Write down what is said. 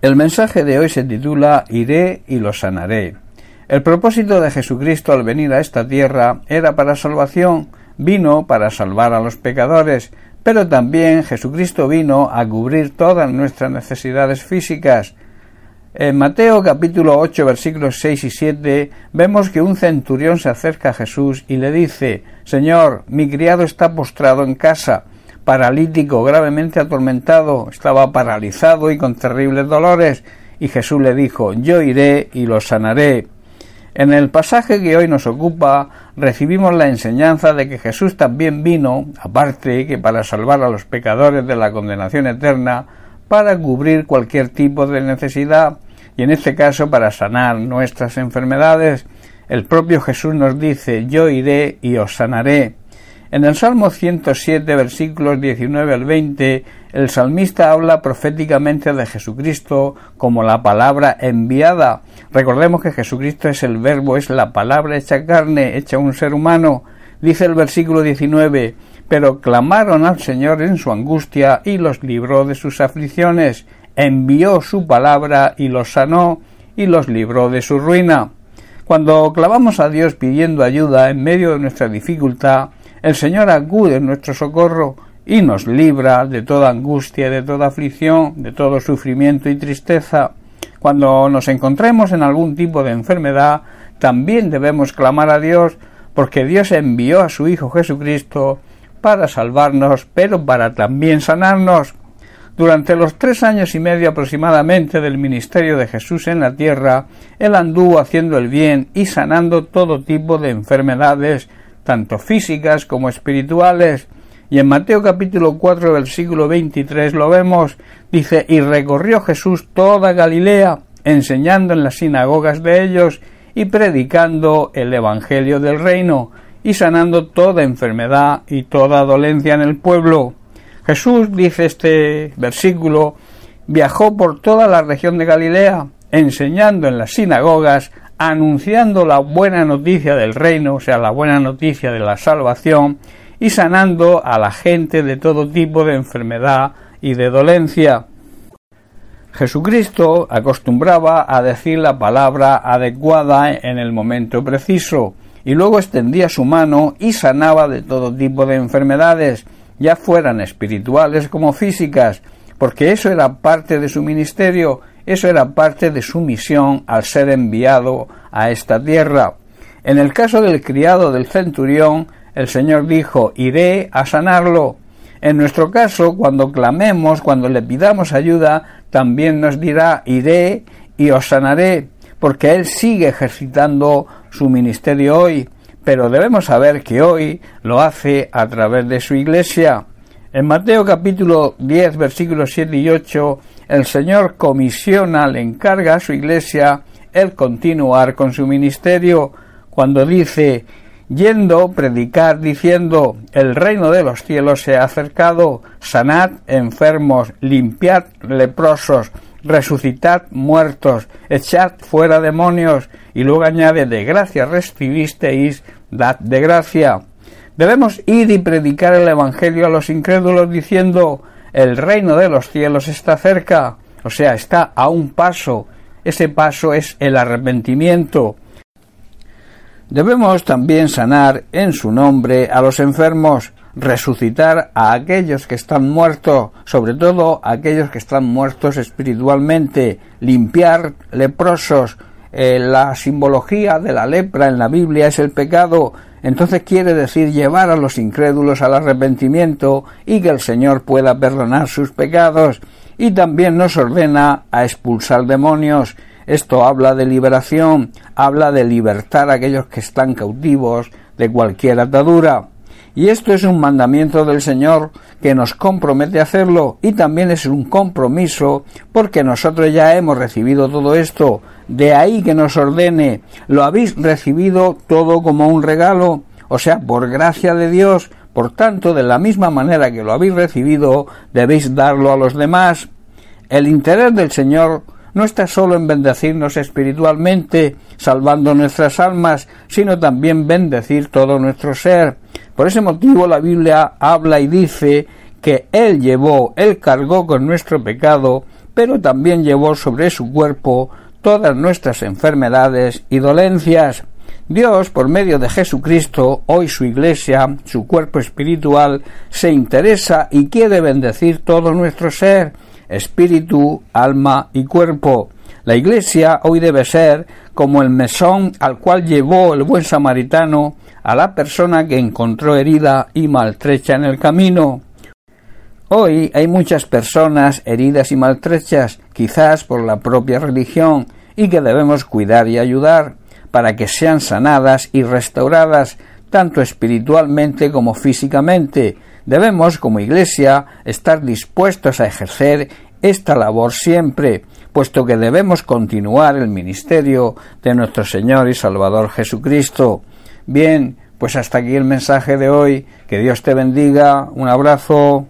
El mensaje de hoy se titula Iré y lo sanaré. El propósito de Jesucristo al venir a esta tierra era para salvación, vino para salvar a los pecadores, pero también Jesucristo vino a cubrir todas nuestras necesidades físicas. En Mateo capítulo 8 versículos 6 y 7 vemos que un centurión se acerca a Jesús y le dice Señor, mi criado está postrado en casa, paralítico, gravemente atormentado, estaba paralizado y con terribles dolores, y Jesús le dijo Yo iré y lo sanaré. En el pasaje que hoy nos ocupa recibimos la enseñanza de que Jesús también vino, aparte que para salvar a los pecadores de la condenación eterna, para cubrir cualquier tipo de necesidad y en este caso para sanar nuestras enfermedades. El propio Jesús nos dice yo iré y os sanaré. En el Salmo 107, versículos 19 al 20, el salmista habla proféticamente de Jesucristo como la palabra enviada. Recordemos que Jesucristo es el verbo, es la palabra hecha carne, hecha un ser humano. Dice el versículo 19, pero clamaron al Señor en su angustia y los libró de sus aflicciones, envió su palabra y los sanó y los libró de su ruina. Cuando clamamos a Dios pidiendo ayuda en medio de nuestra dificultad, el Señor acude en nuestro socorro y nos libra de toda angustia, de toda aflicción, de todo sufrimiento y tristeza. Cuando nos encontremos en algún tipo de enfermedad, también debemos clamar a Dios, porque Dios envió a su Hijo Jesucristo para salvarnos, pero para también sanarnos. Durante los tres años y medio aproximadamente del ministerio de Jesús en la tierra, Él anduvo haciendo el bien y sanando todo tipo de enfermedades, tanto físicas como espirituales. Y en Mateo capítulo 4 versículo 23 lo vemos, dice, y recorrió Jesús toda Galilea, enseñando en las sinagogas de ellos y predicando el Evangelio del reino, y sanando toda enfermedad y toda dolencia en el pueblo. Jesús, dice este versículo, viajó por toda la región de Galilea, enseñando en las sinagogas, anunciando la buena noticia del reino, o sea, la buena noticia de la salvación, y sanando a la gente de todo tipo de enfermedad y de dolencia. Jesucristo acostumbraba a decir la palabra adecuada en el momento preciso, y luego extendía su mano y sanaba de todo tipo de enfermedades, ya fueran espirituales como físicas, porque eso era parte de su ministerio eso era parte de su misión al ser enviado a esta tierra. En el caso del criado del centurión, el Señor dijo, iré a sanarlo. En nuestro caso, cuando clamemos, cuando le pidamos ayuda, también nos dirá, iré y os sanaré, porque Él sigue ejercitando su ministerio hoy, pero debemos saber que hoy lo hace a través de su iglesia. En Mateo capítulo 10 versículos 7 y 8 el Señor comisiona, le encarga a su iglesia el continuar con su ministerio cuando dice yendo predicar diciendo el reino de los cielos se ha acercado, sanad enfermos, limpiad leprosos, resucitad muertos, echad fuera demonios, y luego añade de gracia recibisteis, dad de gracia. Debemos ir y predicar el Evangelio a los incrédulos diciendo el reino de los cielos está cerca, o sea, está a un paso. Ese paso es el arrepentimiento. Debemos también sanar en su nombre a los enfermos, resucitar a aquellos que están muertos, sobre todo a aquellos que están muertos espiritualmente, limpiar leprosos. Eh, la simbología de la lepra en la Biblia es el pecado, entonces quiere decir llevar a los incrédulos al arrepentimiento y que el Señor pueda perdonar sus pecados. Y también nos ordena a expulsar demonios. Esto habla de liberación, habla de libertar a aquellos que están cautivos de cualquier atadura. Y esto es un mandamiento del Señor que nos compromete a hacerlo y también es un compromiso porque nosotros ya hemos recibido todo esto. De ahí que nos ordene, lo habéis recibido todo como un regalo, o sea, por gracia de Dios, por tanto, de la misma manera que lo habéis recibido, debéis darlo a los demás. El interés del Señor no está solo en bendecirnos espiritualmente, salvando nuestras almas, sino también bendecir todo nuestro ser. Por ese motivo la Biblia habla y dice que Él llevó, Él cargó con nuestro pecado, pero también llevó sobre su cuerpo todas nuestras enfermedades y dolencias. Dios, por medio de Jesucristo, hoy su Iglesia, su cuerpo espiritual, se interesa y quiere bendecir todo nuestro ser, espíritu, alma y cuerpo. La Iglesia hoy debe ser como el mesón al cual llevó el buen samaritano a la persona que encontró herida y maltrecha en el camino. Hoy hay muchas personas heridas y maltrechas, quizás por la propia religión, y que debemos cuidar y ayudar para que sean sanadas y restauradas tanto espiritualmente como físicamente. Debemos, como Iglesia, estar dispuestos a ejercer esta labor siempre, puesto que debemos continuar el ministerio de nuestro Señor y Salvador Jesucristo. Bien, pues hasta aquí el mensaje de hoy. Que Dios te bendiga. Un abrazo.